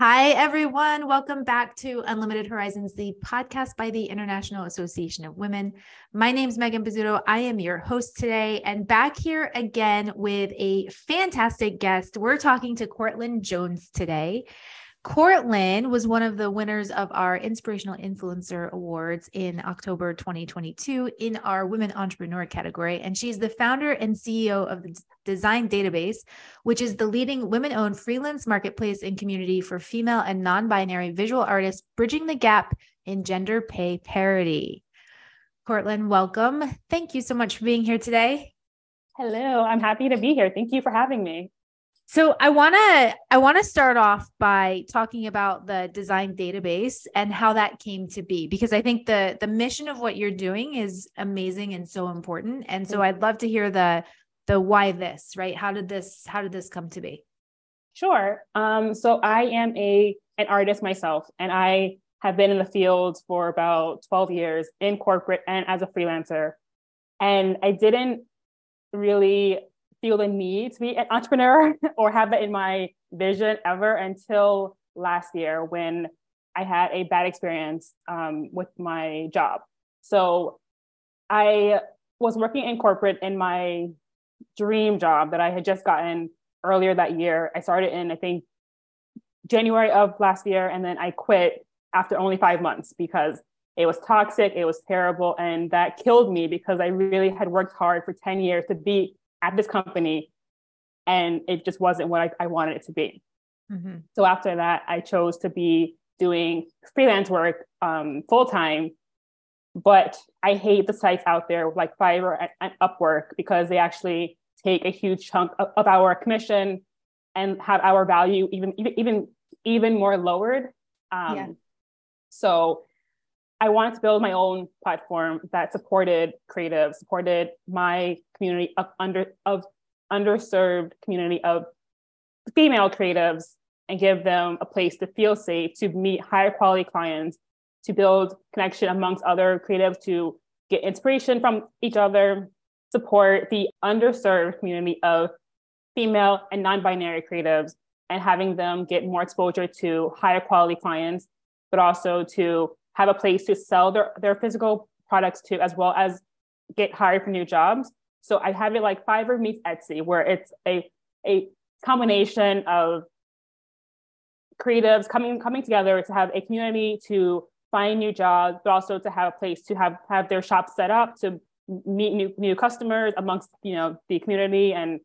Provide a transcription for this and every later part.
Hi, everyone. Welcome back to Unlimited Horizons, the podcast by the International Association of Women. My name is Megan Bozzuto. I am your host today, and back here again with a fantastic guest. We're talking to Courtlyn Jones today. Courtlyn was one of the winners of our Inspirational Influencer Awards in October 2022 in our Women Entrepreneur category. And she's the founder and CEO of the Design Database, which is the leading women owned freelance marketplace and community for female and non binary visual artists, bridging the gap in gender pay parity. Courtlyn, welcome. Thank you so much for being here today. Hello, I'm happy to be here. Thank you for having me. So I want to I want to start off by talking about the design database and how that came to be because I think the the mission of what you're doing is amazing and so important and so I'd love to hear the the why this, right? How did this how did this come to be? Sure. Um so I am a an artist myself and I have been in the field for about 12 years in corporate and as a freelancer and I didn't really feel the need to be an entrepreneur or have that in my vision ever until last year when I had a bad experience um, with my job. So I was working in corporate in my dream job that I had just gotten earlier that year. I started in, I think, January of last year, and then I quit after only five months because it was toxic, it was terrible, and that killed me because I really had worked hard for 10 years to be at this company and it just wasn't what I, I wanted it to be. Mm-hmm. So after that, I chose to be doing freelance work um, full time. But I hate the sites out there like Fiverr and, and Upwork because they actually take a huge chunk of, of our commission and have our value even even even more lowered. Um, yeah. So I wanted to build my own platform that supported creative, supported my community of under of underserved community of female creatives and give them a place to feel safe, to meet higher quality clients, to build connection amongst other creatives, to get inspiration from each other, support the underserved community of female and non-binary creatives and having them get more exposure to higher quality clients, but also to have a place to sell their, their physical products to, as well as get hired for new jobs. So I have it like Fiverr meets Etsy, where it's a, a combination of creatives coming coming together to have a community to find new jobs, but also to have a place to have have their shop set up to meet new new customers amongst you know the community. And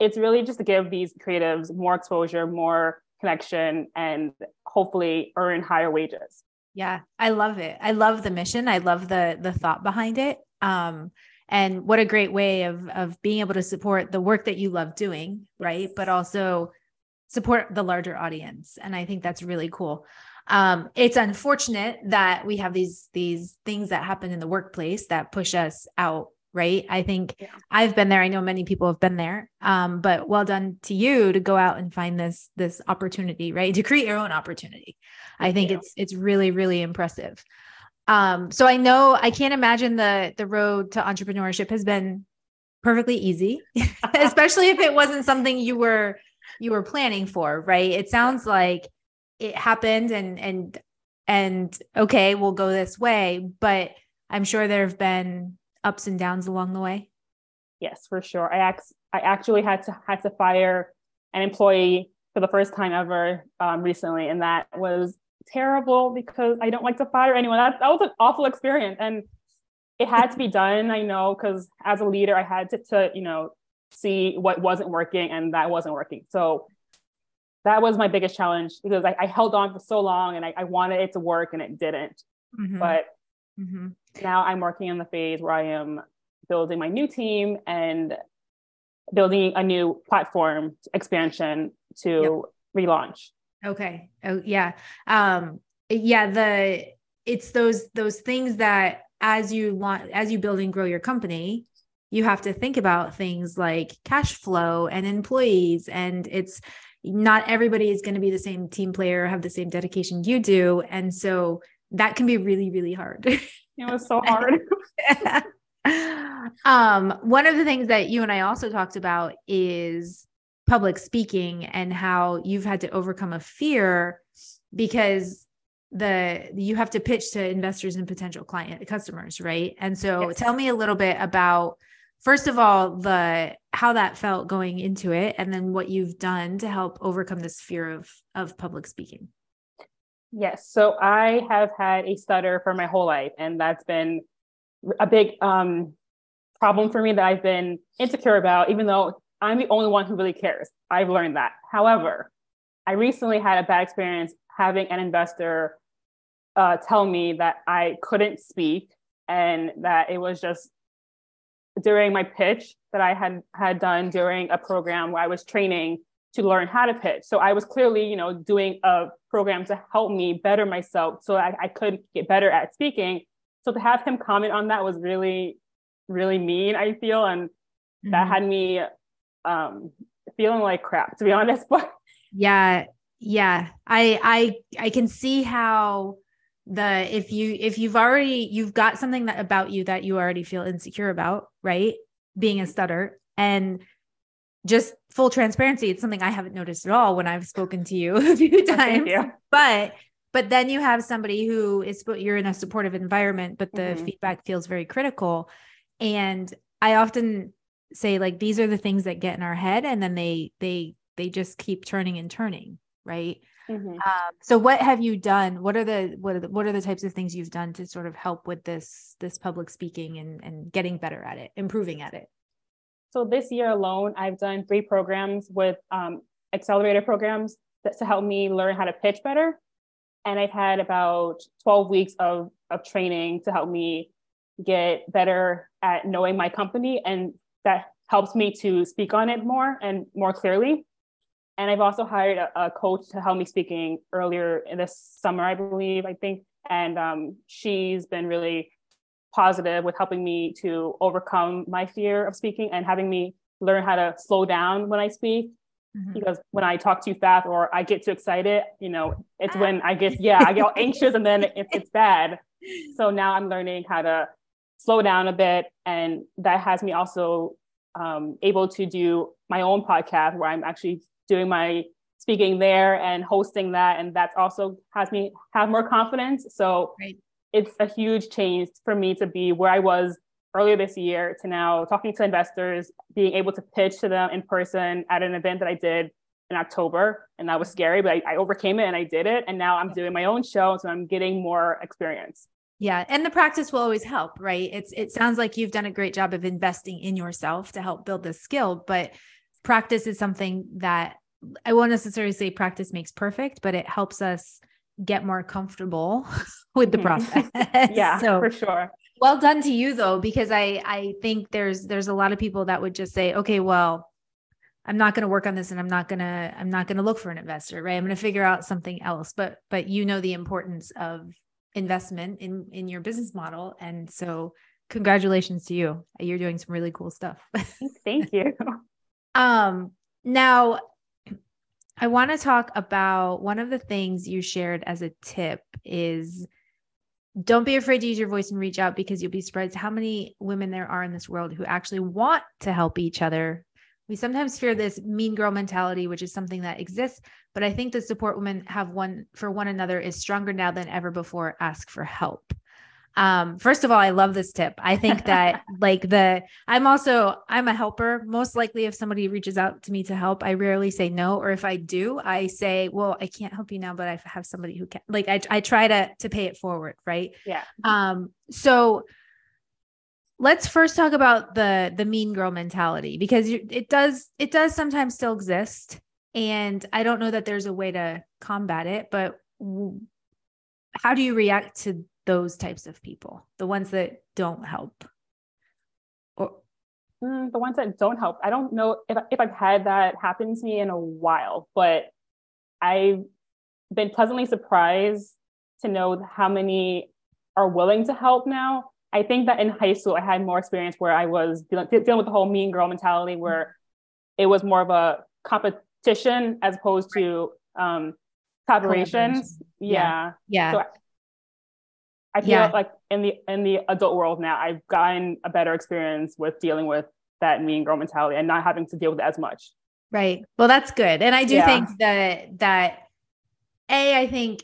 it's really just to give these creatives more exposure, more connection, and hopefully earn higher wages. Yeah, I love it. I love the mission. I love the the thought behind it. Um, and what a great way of of being able to support the work that you love doing, right? But also support the larger audience. And I think that's really cool. Um, it's unfortunate that we have these these things that happen in the workplace that push us out right? I think yeah. i've been there. I know many people have been there. Um, but well done to you to go out and find this this opportunity right? To create your own opportunity. I think it's it's really really impressive. Um, so I know I can't imagine the the road to entrepreneurship has been perfectly easy, especially if it wasn't something you were you were planning for, right? It sounds like it happened and and and okay, we'll go this way, but I'm sure there have been ups and downs along the way. Yes, for sure. I act- I actually had to had to fire an employee for the first time ever um, recently, and that was terrible because I don't like to fire anyone. That, that was an awful experience. And it had to be done, I know, because as a leader, I had to, to, you know, see what wasn't working and that wasn't working. So that was my biggest challenge because I, I held on for so long and I, I, wanted it to work and it didn't. Mm-hmm. But mm-hmm. now I'm working in the phase where I am building my new team and building a new platform expansion to yep. relaunch. Okay. Oh yeah. Um yeah, the it's those those things that as you want as you build and grow your company, you have to think about things like cash flow and employees and it's not everybody is going to be the same team player have the same dedication you do and so that can be really really hard. It was so hard. Um one of the things that you and i also talked about is public speaking and how you've had to overcome a fear because the you have to pitch to investors and potential client customers right? And so yes. tell me a little bit about first of all the how that felt going into it and then what you've done to help overcome this fear of of public speaking yes so i have had a stutter for my whole life and that's been a big um, problem for me that i've been insecure about even though i'm the only one who really cares. I've learned that. However i recently had a bad experience having an investor uh, tell me that I couldn't speak and that it was just during my pitch that I had had done during a program where I was training to learn how to pitch. So I was clearly, you know, doing a program to help me better myself so I, I could get better at speaking. So to have him comment on that was really, really mean, I feel. And mm-hmm. that had me um, feeling like crap, to be honest. But yeah, yeah. I I I can see how the if you if you've already you've got something that about you that you already feel insecure about right being a stutter and just full transparency it's something i haven't noticed at all when i've spoken to you a few times but but then you have somebody who is you're in a supportive environment but the mm-hmm. feedback feels very critical and i often say like these are the things that get in our head and then they they they just keep turning and turning right Mm-hmm. Um, so what have you done? What are the what are the what are the types of things you've done to sort of help with this this public speaking and and getting better at it, improving at it? So this year alone, I've done three programs with um, accelerator programs that, to help me learn how to pitch better. And I've had about 12 weeks of, of training to help me get better at knowing my company. And that helps me to speak on it more and more clearly. And I've also hired a, a, coach to help me speaking earlier in this summer, I believe, I think. And um, she's been really positive with helping me to overcome my fear of speaking and having me learn how to slow down when I speak. Mm-hmm. Because when I talk too fast or I get too excited, you know, it's ah. when I get, yeah, I get all anxious and then it, it's bad. So now I'm learning how to slow down a bit. And that has me also um, able to do my own podcast where I'm actually doing my speaking there and hosting that and that's also has me have more confidence so right. It's a huge change for me to be where i was earlier this year to now talking to investors being able to pitch to them in person at an event that i did in october. And that was scary but I, I overcame it and i did it. And now i'm doing my own show so i'm getting more experience. Yeah, and the practice will always help, right? It's it sounds like you've done a great job of investing in yourself to help build this skill, but practice is something that I won't necessarily say practice makes perfect, but it helps us get more comfortable with the process. yeah, so, for sure. Well done to you though, because I I think there's there's a lot of people that would just say, okay, well, I'm not going to work on this and I'm not going to I'm not going to look for an investor, right? I'm going to figure out something else. But but you know the importance of investment in in your business model and so congratulations to you. You're doing some really cool stuff. Thank you. Um, now, I want to talk about one of the things you shared as a tip is don't be afraid to use your voice and reach out because you'll be surprised how many women there are in this world who actually want to help each other. We sometimes fear this mean girl mentality, which is something that exists, but I think the support women have one for one another is stronger now than ever before. Ask for help. Um, first of all, I love this tip. I think that like the I'm also I'm a helper. Most likely if somebody reaches out to me to help, I rarely say no. Or if I do, I say, well, I can't help you now, but I have somebody who can like I I try to to pay it forward, right? Yeah. Um, so let's first talk about the the mean girl mentality because it does it does sometimes still exist and i don't know that there's a way to combat it but how do you react to those types of people, the ones that don't help? Or mm, the ones that don't help. I don't know if, if I've had that happen to me in a while, but I've been pleasantly surprised to know how many are willing to help now. I think that in high school, I had more experience where I was dealing, dealing with the whole mean girl mentality, where it was more of a competition as opposed to um, collaborations. Yeah. Yeah. So I feel yeah. like in the in the adult world now, I've gotten a better experience with dealing with that mean girl mentality and not having to deal with it as much. Right. Well, that's good. And I do yeah. think that that a I think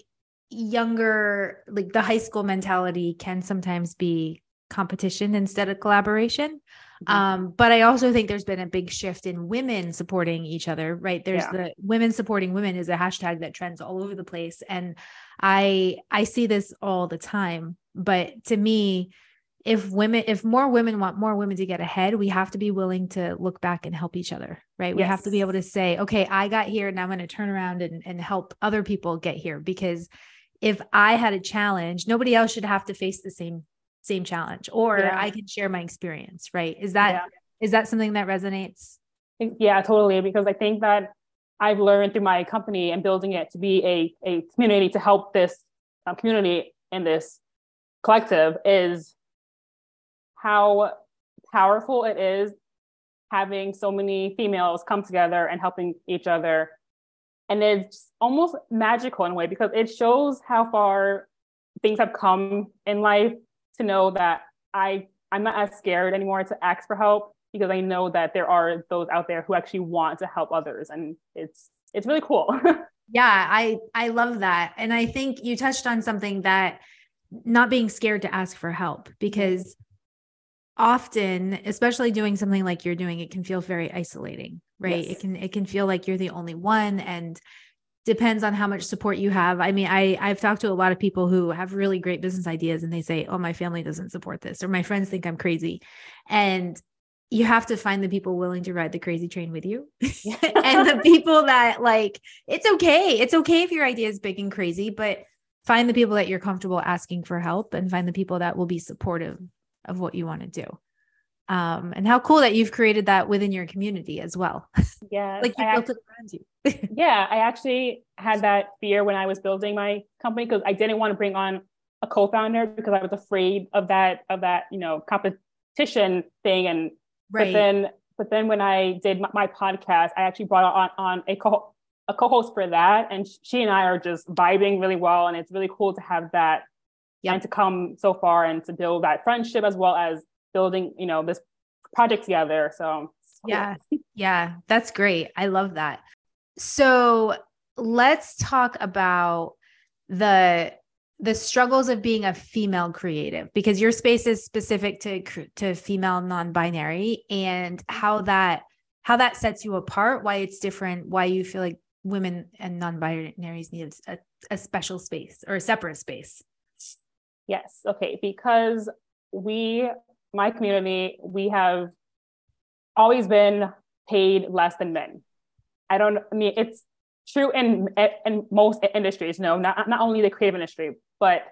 younger like the high school mentality can sometimes be competition instead of collaboration. Mm-hmm. Um, but I also think there's been a big shift in women supporting each other, right? There's yeah. the women supporting women is a hashtag that trends all over the place. And I I see this all the time. But to me, if women if more women want more women to get ahead we have to be willing to look back and help each other right yes. we have to be able to say okay i got here and i'm going to turn around and, and help other people get here because if i had a challenge nobody else should have to face the same same challenge or yeah. i can share my experience right is that yeah. is that something that resonates yeah totally because i think that i've learned through my company and building it to be a, a community to help this um, community in this collective is how powerful it is having so many females come together and helping each other. And it's almost magical in a way because it shows how far things have come in life to know that I I'm not as scared anymore to ask for help because I know that there are those out there who actually want to help others and it's it's really cool. yeah, I I love that. And I think you touched on something that not being scared to ask for help because often especially doing something like you're doing it can feel very isolating right yes. it can it can feel like you're the only one and depends on how much support you have. I mean i i've talked to a lot of people who have really great business ideas and they say oh my family doesn't support this or my friends think i'm crazy. And you have to find the people willing to ride the crazy train with you and the people that like it's okay. It's okay if your idea is big and crazy but find the people that you're comfortable asking for help and find the people that will be supportive of what you want to do. Um and how cool that you've created that within your community as well. Yeah like you I built actually, it around you yeah i actually had that fear when i was building my company because i didn't want to bring on a co-founder because i was afraid of that of that you know competition thing and right. but then but then when i did my, my podcast i actually brought on on a co a co-host for that and she and i are just vibing really well and it's really cool to have that yeah. and to come so far and to build that friendship as well as building, you know, this project together. So yeah, yeah, that's great. I love that. So let's talk about the the struggles of being a female creative because your space is specific to to female non-binary and how that how that sets you apart why it's different why you feel like women and non-binaries need a, a special space or a separate space Yes. Okay. Because we, my community, we have always been paid less than men. I don't I mean it's true in in most industries, no, not not only the creative industry, but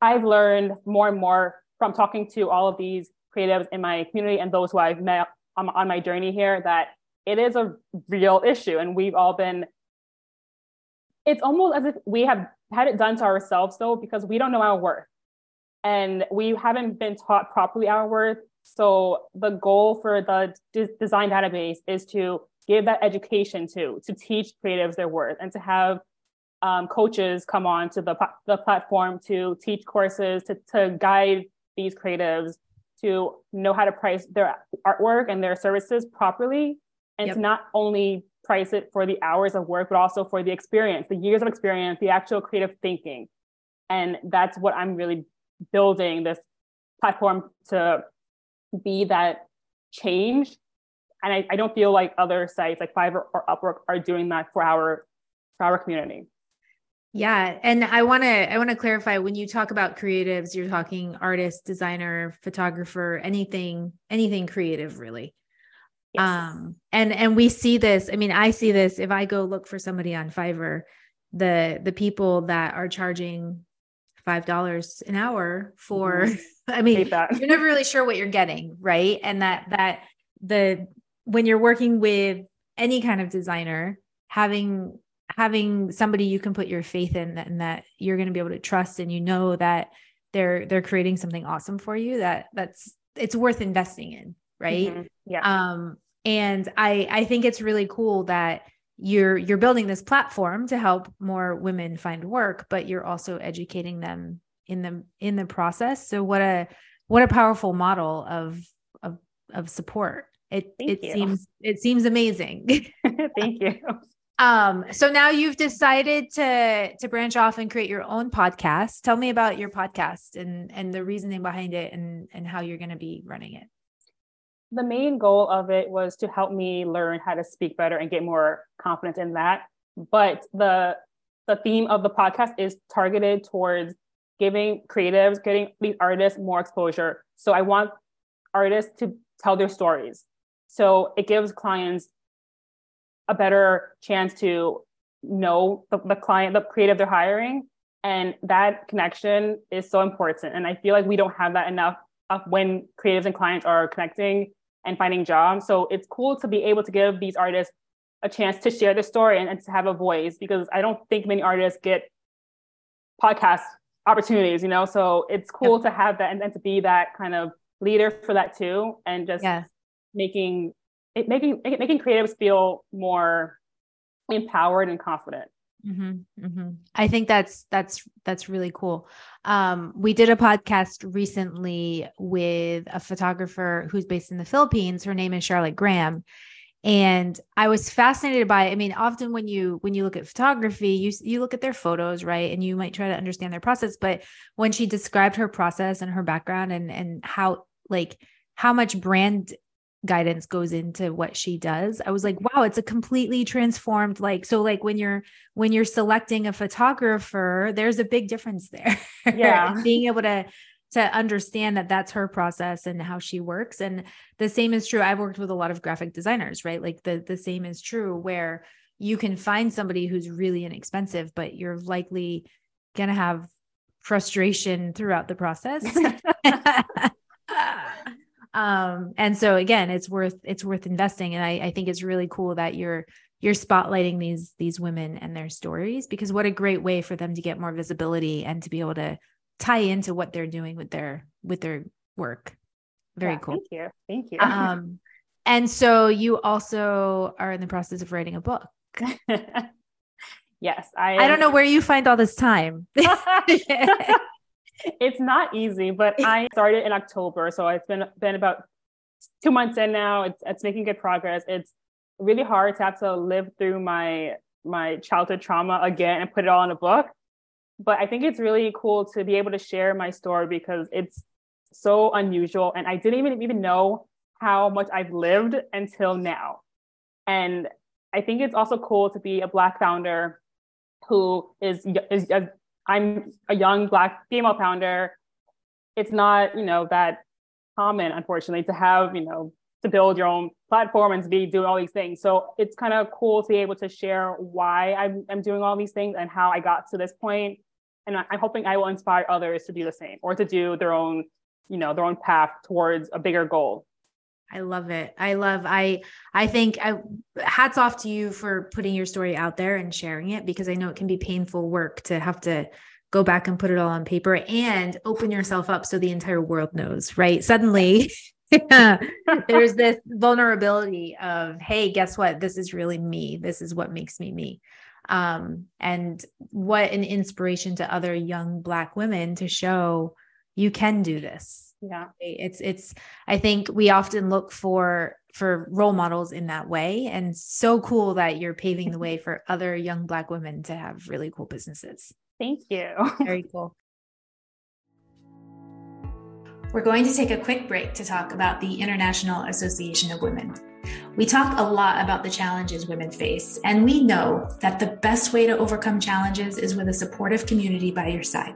I've learned more and more from talking to all of these creatives in my community and those who I've met on, on my journey here that it is a real issue. And we've all been it's almost as if we have had it done to ourselves though because we don't know our worth. And we haven't been taught properly our worth. So the goal for the design database is to give that education to to teach creatives their worth and to have um, coaches come on to the, the platform to teach courses to, to guide these creatives to know how to price their artwork and their services properly and yep. to not only price it for the hours of work, but also for the experience, the years of experience, the actual creative thinking. And that's what I'm really building this platform to be that change. And I, I don't feel like other sites like Fiverr or Upwork are doing that for our for our community. Yeah, and I want to I want to clarify when you talk about creatives, you're talking artist, designer, photographer, anything anything creative really. Yes. Um, and and we see this. I mean, I see this if I go look for somebody on Fiverr, the the people that are charging five dollars an hour for. Mm-hmm. I mean, you're never really sure what you're getting, right? And that that the when you're working with any kind of designer, having having somebody you can put your faith in and that you're going to be able to trust and you know that they're they're creating something awesome for you that that's it's worth investing in right? Mm-hmm. yeah. Um and i i think it's really cool that you're you're building this platform to help more women find work but you're also educating them in the in the process. So what a what a powerful model of of of support it Thank it you. seems it seems amazing Thank you. Um, so now you've decided to to branch off and create your own podcast. Tell me about your podcast and and the reasoning behind it and and how you're going to be running it. The main goal of it was to help me learn how to speak better and get more confidence in that. But the the theme of the podcast is targeted towards giving creatives, getting these artists more exposure. So I want artists to tell their stories. So it gives clients a better chance to know the, the client, the creative they're hiring. And that connection is so important. And I feel like we don't have that enough of when creatives and clients are connecting and finding jobs. So it's cool to be able to give these artists a chance to share their story and, and to have a voice because I don't think many artists get podcast opportunities, you know? So it's cool yep. to have that and, and to be that kind of leader for that too. And just yes. Making it, making making creatives feel more empowered and confident. Mm-hmm, mm-hmm. I think that's that's that's really cool. Um, we did a podcast recently with a photographer who's based in the Philippines. Her name is Charlotte Graham, and I was fascinated by. I mean, often when you when you look at photography, you you look at their photos, right, and you might try to understand their process. But when she described her process and her background and and how like how much brand guidance goes into what she does. I was like mm-hmm. wow it's a completely transformed like so like when you're when you're selecting a photographer there's a big difference there yeah. being able to to understand that that's her process and how she works. And the same is true i've worked with a lot of graphic designers right? Like the the same is true where you can find somebody who's really inexpensive but you're likely going to have frustration throughout the process um and so again it's worth it's worth investing. And I, I think it's really cool that you're you're spotlighting these these women and their stories because what a great way for them to get more visibility and to be able to tie into what they're doing with their with their work. Very yeah, cool. thank you. Thank you. Um and so you also are in the process of writing a book. Yes i i don't know where you find all this time it's not easy, but I started in October, so it's been been about two months in now. It's it's making good progress. It's really hard to have to live through my my childhood trauma again and put it all in a book. But I think it's really cool to be able to share my story because it's so unusual, and I didn't even even know how much I've lived until now. And I think it's also cool to be a Black founder who is is I'm a young black female founder. It's not, you know, that common, unfortunately, to have, you know, to build your own platform and to be doing all these things. So it's kind of cool to be able to share why I'm, I'm doing all these things and how I got to this point. And I'm hoping I will inspire others to do the same or to do their own, you know, their own path towards a bigger goal. I love it. I love I I think I hats off to you for putting your story out there and sharing it because I know it can be painful work to have to go back and put it all on paper and open yourself up so the entire world knows, right? Suddenly there's this vulnerability of, hey, guess what? This is really me. This is what makes me me. Um, and what an inspiration to other young black women to show you can do this yeah. It's it's i think we often look for for role models in that way and so cool that you're paving the way for other young black women to have really cool businesses. Thank you. Very cool. We're going to take a quick break to talk about the international association of women. We talk a lot about the challenges women face, and we know that the best way to overcome challenges is with a supportive community by your side.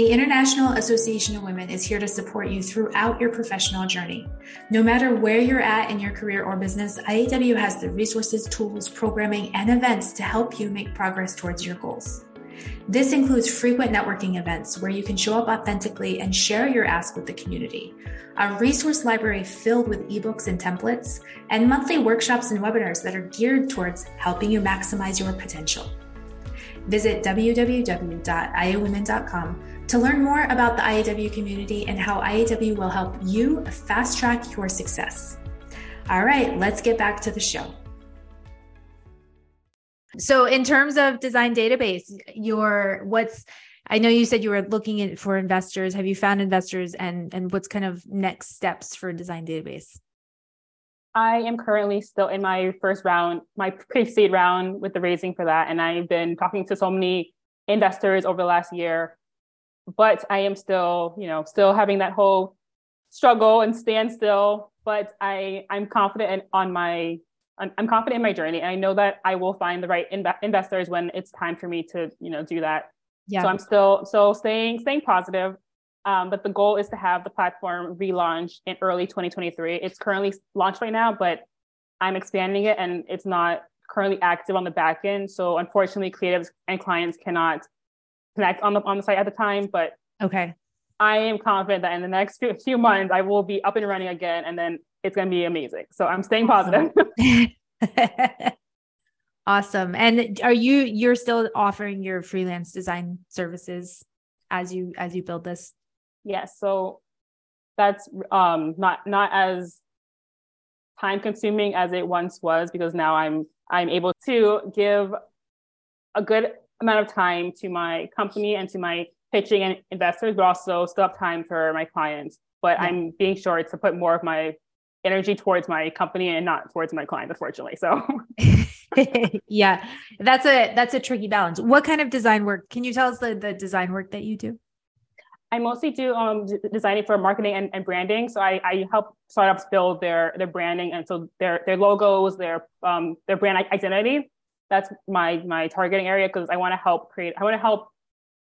The International Association of Women is here to support you throughout your professional journey. No matter where you're at in your career or business, IAW has the resources, tools, programming, and events to help you make progress towards your goals. This includes frequent networking events where you can show up authentically and share your ask with the community, a resource library filled with ebooks and templates, and monthly workshops and webinars that are geared towards helping you maximize your potential. Visit www.iawomen.com to learn more about the IAW community and how IAW will help you fast track your success. All right, let's get back to the show. So, in terms of design database, your what's I know you said you were looking at for investors. Have you found investors and and what's kind of next steps for design database? I am currently still in my first round, my pre-seed round with the raising for that. And I've been talking to so many investors over the last year. But I am still, you know, still having that whole struggle and standstill. But I I'm confident in, on my I'm confident in my journey. And I know that I will find the right investors when it's time for me to, you know, do that. Yeah. So I'm still so staying staying positive. Um, but the goal is to have the platform relaunched in early 2023. It's currently launched right now, but I'm expanding it and it's not currently active on the back end. So unfortunately, creatives and clients cannot connect on the on the site at the time. But okay, I am confident that in the next few, few months I will be up and running again, and then it's going to be amazing. So I'm staying positive. awesome. And are you you're still offering your freelance design services as you as you build this? Yes. So that's um not not as time consuming as it once was because now I'm I'm able to give a good amount of time to my company and to my pitching and investors, but also still have time for my clients. But yeah. I'm being sure to put more of my energy towards my company and not towards my client unfortunately so. Yeah that's a that's a tricky balance. What kind of design work can you tell us the, the design work that you do? I mostly do um, d- designing for marketing and, and branding. So I, I help startups build their their branding and so their their logos their um their brand identity that's my my targeting area because i want to help create i want to help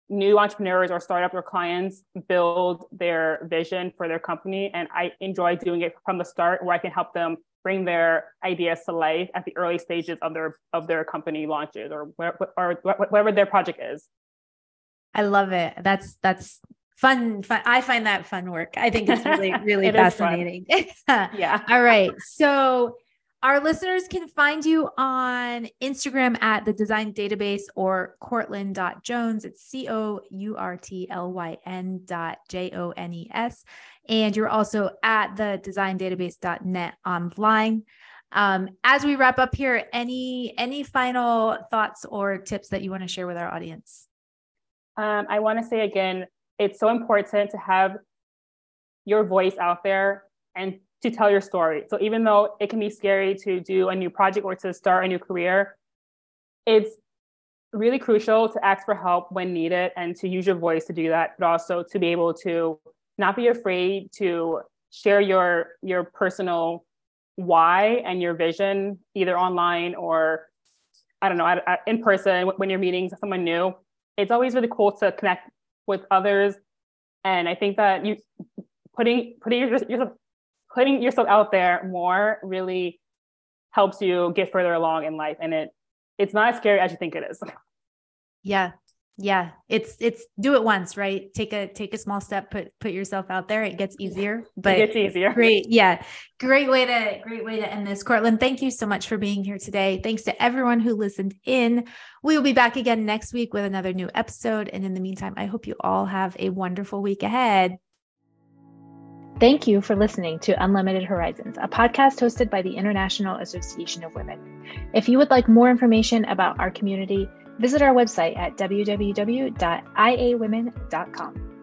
new entrepreneurs or startup or clients build their vision for their company. And I enjoy doing it from the start where I can help them bring their ideas to life at the early stages of their of their company launches or where, or whatever their project is. I love it. That's that's fun, fun. I find that fun work. I think it's really, really fascinating. yeah. All right. So our listeners can find you on Instagram at the design database or courtlyn.jones. It's C O U R T L Y N dot J O N E S. And you're also at the design database.net online. Um, as we wrap up here, any any final thoughts or tips that you want to share with our audience? Um, I want to say again, it's so important to have your voice out there and to tell your story. So even though it can be scary to do a new project or to start a new career, it's really crucial to ask for help when needed and to use your voice to do that, but also to be able to not be afraid to share your your personal why and your vision either online or I don't know in person when you're meeting someone new. It's always really cool to connect with others, and I think that you putting putting your, yourself putting yourself out there more really helps you get further along in life and it it's not as scary as you think it is. Yeah. Yeah. It's it's do it once right? Take a take a small step put put yourself out there. It gets easier but it gets easier. great. Yeah. Great way to great way to end this. Courtlyn thank you so much for being here today. Thanks to everyone who listened in. We will be back again next week with another new episode. And in the meantime i hope you all have a wonderful week ahead Thank you for listening to Unlimited Horizons, a podcast hosted by the International Association of Women. If you would like more information about our community, visit our website at www.iawomen.com.